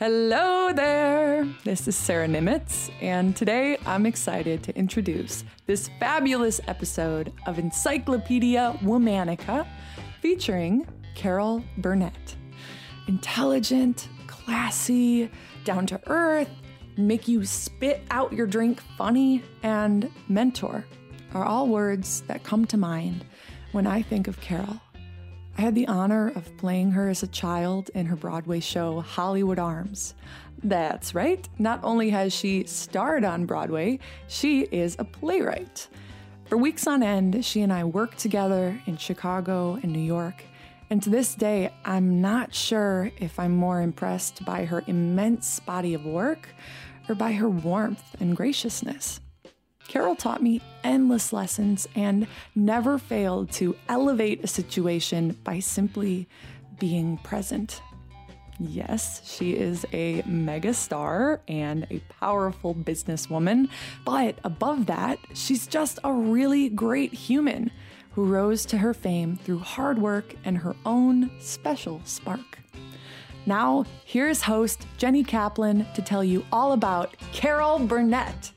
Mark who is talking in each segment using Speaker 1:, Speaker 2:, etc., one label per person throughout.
Speaker 1: Hello there! This is Sara Niemietz, and today I'm excited to introduce this fabulous episode of Encyclopedia Womannica featuring Carol Burnett. Intelligent, classy, down to earth, make you spit out your drink funny, and mentor are all words that come to mind when I think of Carol. I had the honor of playing her as a child in her Broadway show Hollywood Arms. That's right, not only has she starred on Broadway, she is a playwright. For weeks on end, she and I worked together in Chicago and New York, and to this day, I'm not sure if I'm more impressed by her immense body of work or by her warmth and graciousness. Carol taught me endless lessons and never failed to elevate a situation by simply being present. Yes, she is a mega star and a powerful businesswoman, but above that, she's just a really great human who rose to her fame through hard work and her own special spark. Now, here's host Jenny Kaplan to tell you all about Carol Burnett.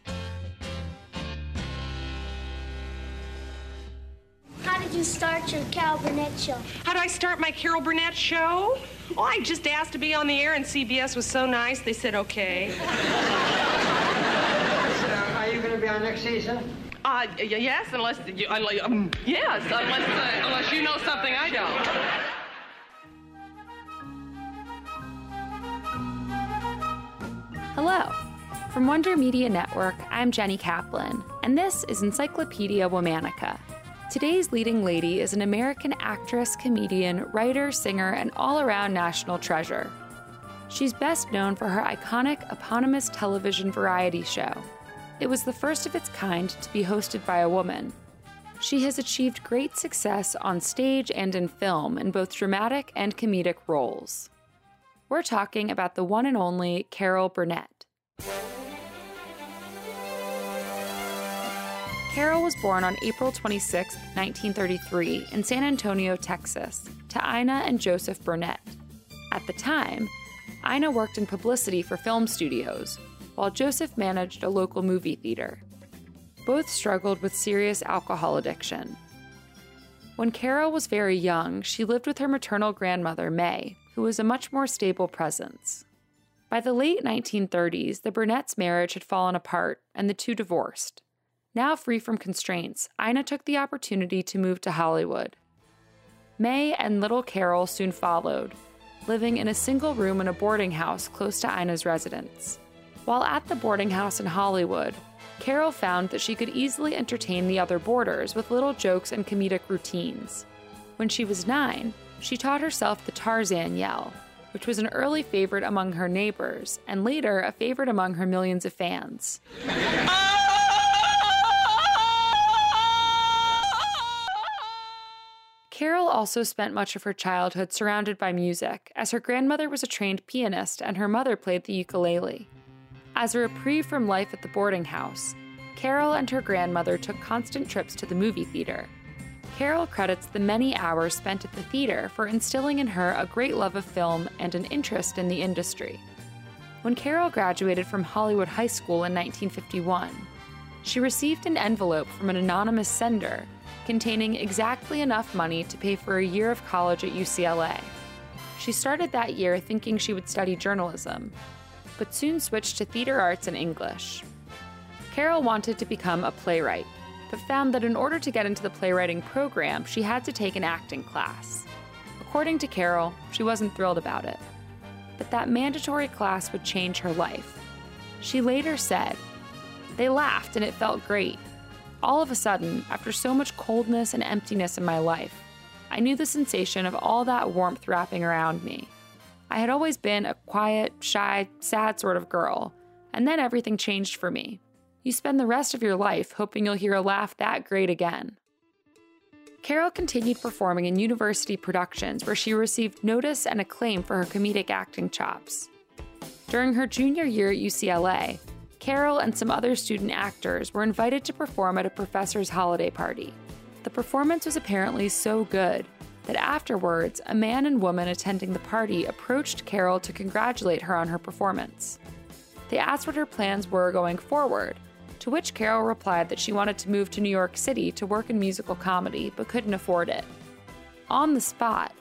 Speaker 2: How did you start your Carol Burnett show?
Speaker 3: How do I start my Carol Burnett show? Oh, I just asked to be on the air, and CBS was so nice, they said okay.
Speaker 4: So, are you going to be on next season?
Speaker 3: Uh, yes, unless you, unless, um, yes, unless, uh, unless you know something I don't.
Speaker 5: Hello. From Wonder Media Network, I'm Jenny Kaplan, and this is Encyclopedia Womannica. Today's leading lady is an American actress, comedian, writer, singer, and all around national treasure. She's best known for her iconic eponymous television variety show. It was the first of its kind to be hosted by a woman. She has achieved great success on stage and in film in both dramatic and comedic roles. We're talking about the one and only Carol Burnett. Carol was born on April 26, 1933, in San Antonio, Texas, to Ina and Joseph Burnett. At the time, Ina worked in publicity for film studios, while Joseph managed a local movie theater. Both struggled with serious alcohol addiction. When Carol was very young, she lived with her maternal grandmother, May, who was a much more stable presence. By the late 1930s, the Burnett's marriage had fallen apart and the two divorced. Now free from constraints, Ina took the opportunity to move to Hollywood. May and little Carol soon followed, living in a single room in a boarding house close to Ina's residence. While at the boarding house in Hollywood, Carol found that she could easily entertain the other boarders with little jokes and comedic routines. When she was nine, she taught herself the Tarzan yell, which was an early favorite among her neighbors and later a favorite among her millions of fans. Oh, also spent much of her childhood surrounded by music, as her grandmother was a trained pianist and her mother played the ukulele. As a reprieve from life at the boarding house, Carol and her grandmother took constant trips to the movie theater. Carol credits the many hours spent at the theater for instilling in her a great love of film and an interest in the industry. When Carol graduated from Hollywood High School in 1951, she received an envelope from an anonymous sender containing exactly enough money to pay for a year of college at UCLA. She started that year thinking she would study journalism, but soon switched to theater arts and English. Carol wanted to become a playwright, but found that in order to get into the playwriting program, she had to take an acting class. According to Carol, she wasn't thrilled about it, but that mandatory class would change her life. She later said, They laughed and it felt great. All of a sudden, after so much coldness and emptiness in my life, I knew the sensation of all that warmth wrapping around me. I had always been a quiet, shy, sad sort of girl, and then everything changed for me. You spend the rest of your life hoping you'll hear a laugh that great again. Carol continued performing in university productions where she received notice and acclaim for her comedic acting chops. During her junior year at UCLA, Carol and some other student actors were invited to perform at a professor's holiday party. The performance was apparently so good that afterwards, a man and woman attending the party approached Carol to congratulate her on her performance. They asked what her plans were going forward, to which Carol replied that she wanted to move to New York City to work in musical comedy but couldn't afford it. On the spot,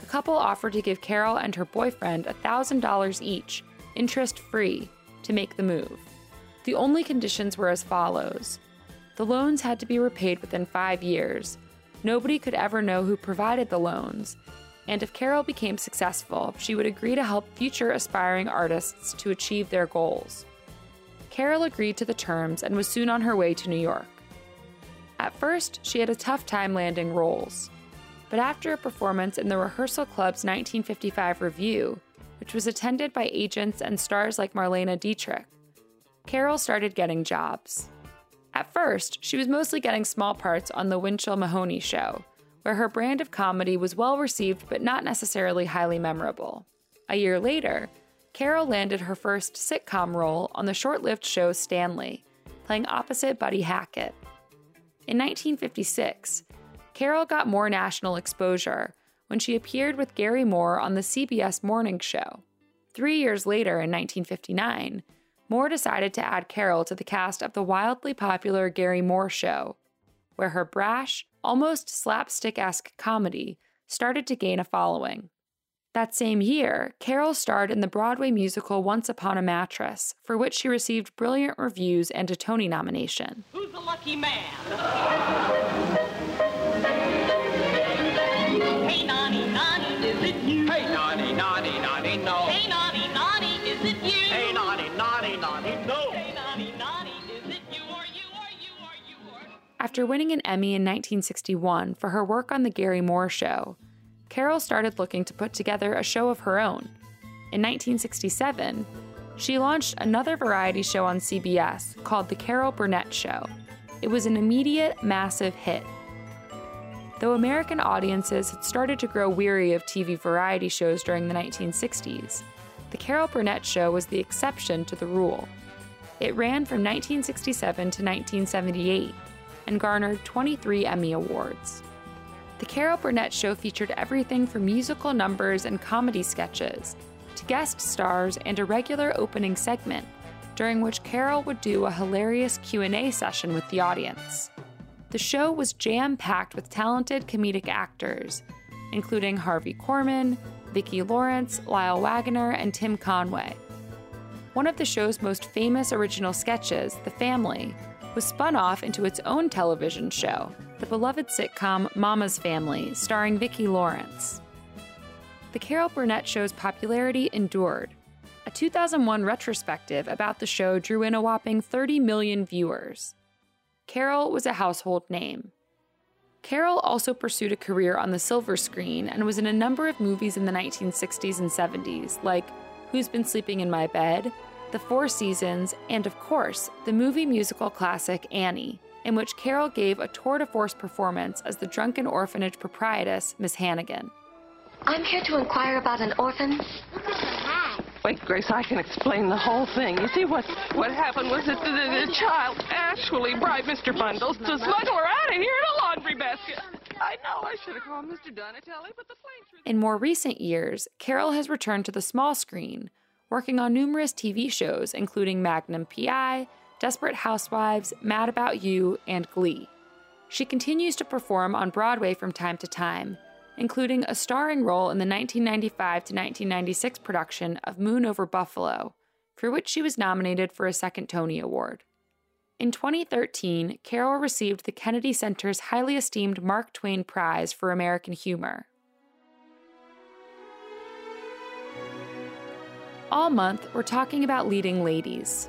Speaker 5: the couple offered to give Carol and her boyfriend $1,000 each, interest free, to make the move. The only conditions were as follows the loans had to be repaid within five years. Nobody could ever know who provided the loans. And if Carol became successful, she would agree to help future aspiring artists to achieve their goals. Carol agreed to the terms and was soon on her way to New York. At first, she had a tough time landing roles. But after a performance in the Rehearsal Club's 1955 revue, which was attended by agents and stars like Marlene Dietrich, Carol started getting jobs. At first, she was mostly getting small parts on The Winchell Mahoney Show, where her brand of comedy was well received but not necessarily highly memorable. A year later, Carol landed her first sitcom role on the short lived show Stanley, playing opposite Buddy Hackett. In 1956, Carol got more national exposure when she appeared with Garry Moore on the CBS Morning Show. Three years later, in 1959, Moore decided to add Carol to the cast of the wildly popular Garry Moore Show, where her brash, almost slapstick esque comedy started to gain a following. That same year, Carol starred in the Broadway musical Once Upon a Mattress, for which she received brilliant reviews and a Tony nomination.
Speaker 6: Who's the lucky man?
Speaker 5: After winning an Emmy in 1961 for her work on The Garry Moore Show, Carol started looking to put together a show of her own. In 1967, she launched another variety show on CBS called The Carol Burnett Show. It was an immediate, massive hit. Though American audiences had started to grow weary of TV variety shows during the 1960s, The Carol Burnett Show was the exception to the rule. It ran from 1967 to 1978 and garnered 23 Emmy Awards. The Carol Burnett Show featured everything from musical numbers and comedy sketches to guest stars and a regular opening segment during which Carol would do a hilarious Q&A session with the audience. The show was jam-packed with talented comedic actors, including Harvey Korman, Vicki Lawrence, Lyle Waggoner, and Tim Conway. One of the show's most famous original sketches, The Family, was spun off into its own television show, the beloved sitcom Mama's Family, starring Vicki Lawrence. The Carol Burnett show's popularity endured. A 2001 retrospective about the show drew in a whopping 30 million viewers. Carol was a household name. Carol also pursued a career on the silver screen and was in a number of movies in the 1960s and 70s, like Who's Been Sleeping in My Bed, The Four Seasons, and of course, the movie musical classic Annie, in which Carol gave a tour de force performance as the drunken orphanage proprietress, Miss Hannigan.
Speaker 7: I'm here to inquire about an orphan.
Speaker 8: Wait, Grace, I can explain the whole thing. You see, what what happened was that the, the, the child actually bribed Mr. Bundles to smuggle her out of here in a laundry basket. I know I should have called Mr. Donatelli, but the plain truth.
Speaker 5: In more recent years, Carol has returned to the small screen, working on numerous TV shows, including Magnum PI, Desperate Housewives, Mad About You, and Glee. She continues to perform on Broadway from time to time, including a starring role in the 1995 to 1996 production of Moon Over Buffalo, for which she was nominated for a second Tony Award. In 2013, Carol received the Kennedy Center's highly esteemed Mark Twain Prize for American Humor. All month, we're talking about leading ladies.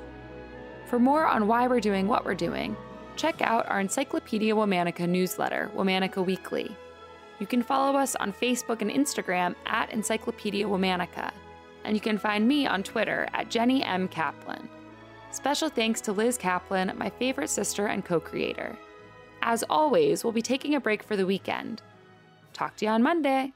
Speaker 5: For more on why we're doing what we're doing, check out our Encyclopedia Womannica newsletter, Womannica Weekly. You can follow us on Facebook and Instagram at Encyclopedia Womannica, and you can find me on Twitter at Jenny M. Kaplan. Special thanks to Liz Kaplan, my favorite sister and co creator. As always, we'll be taking a break for the weekend. Talk to you on Monday.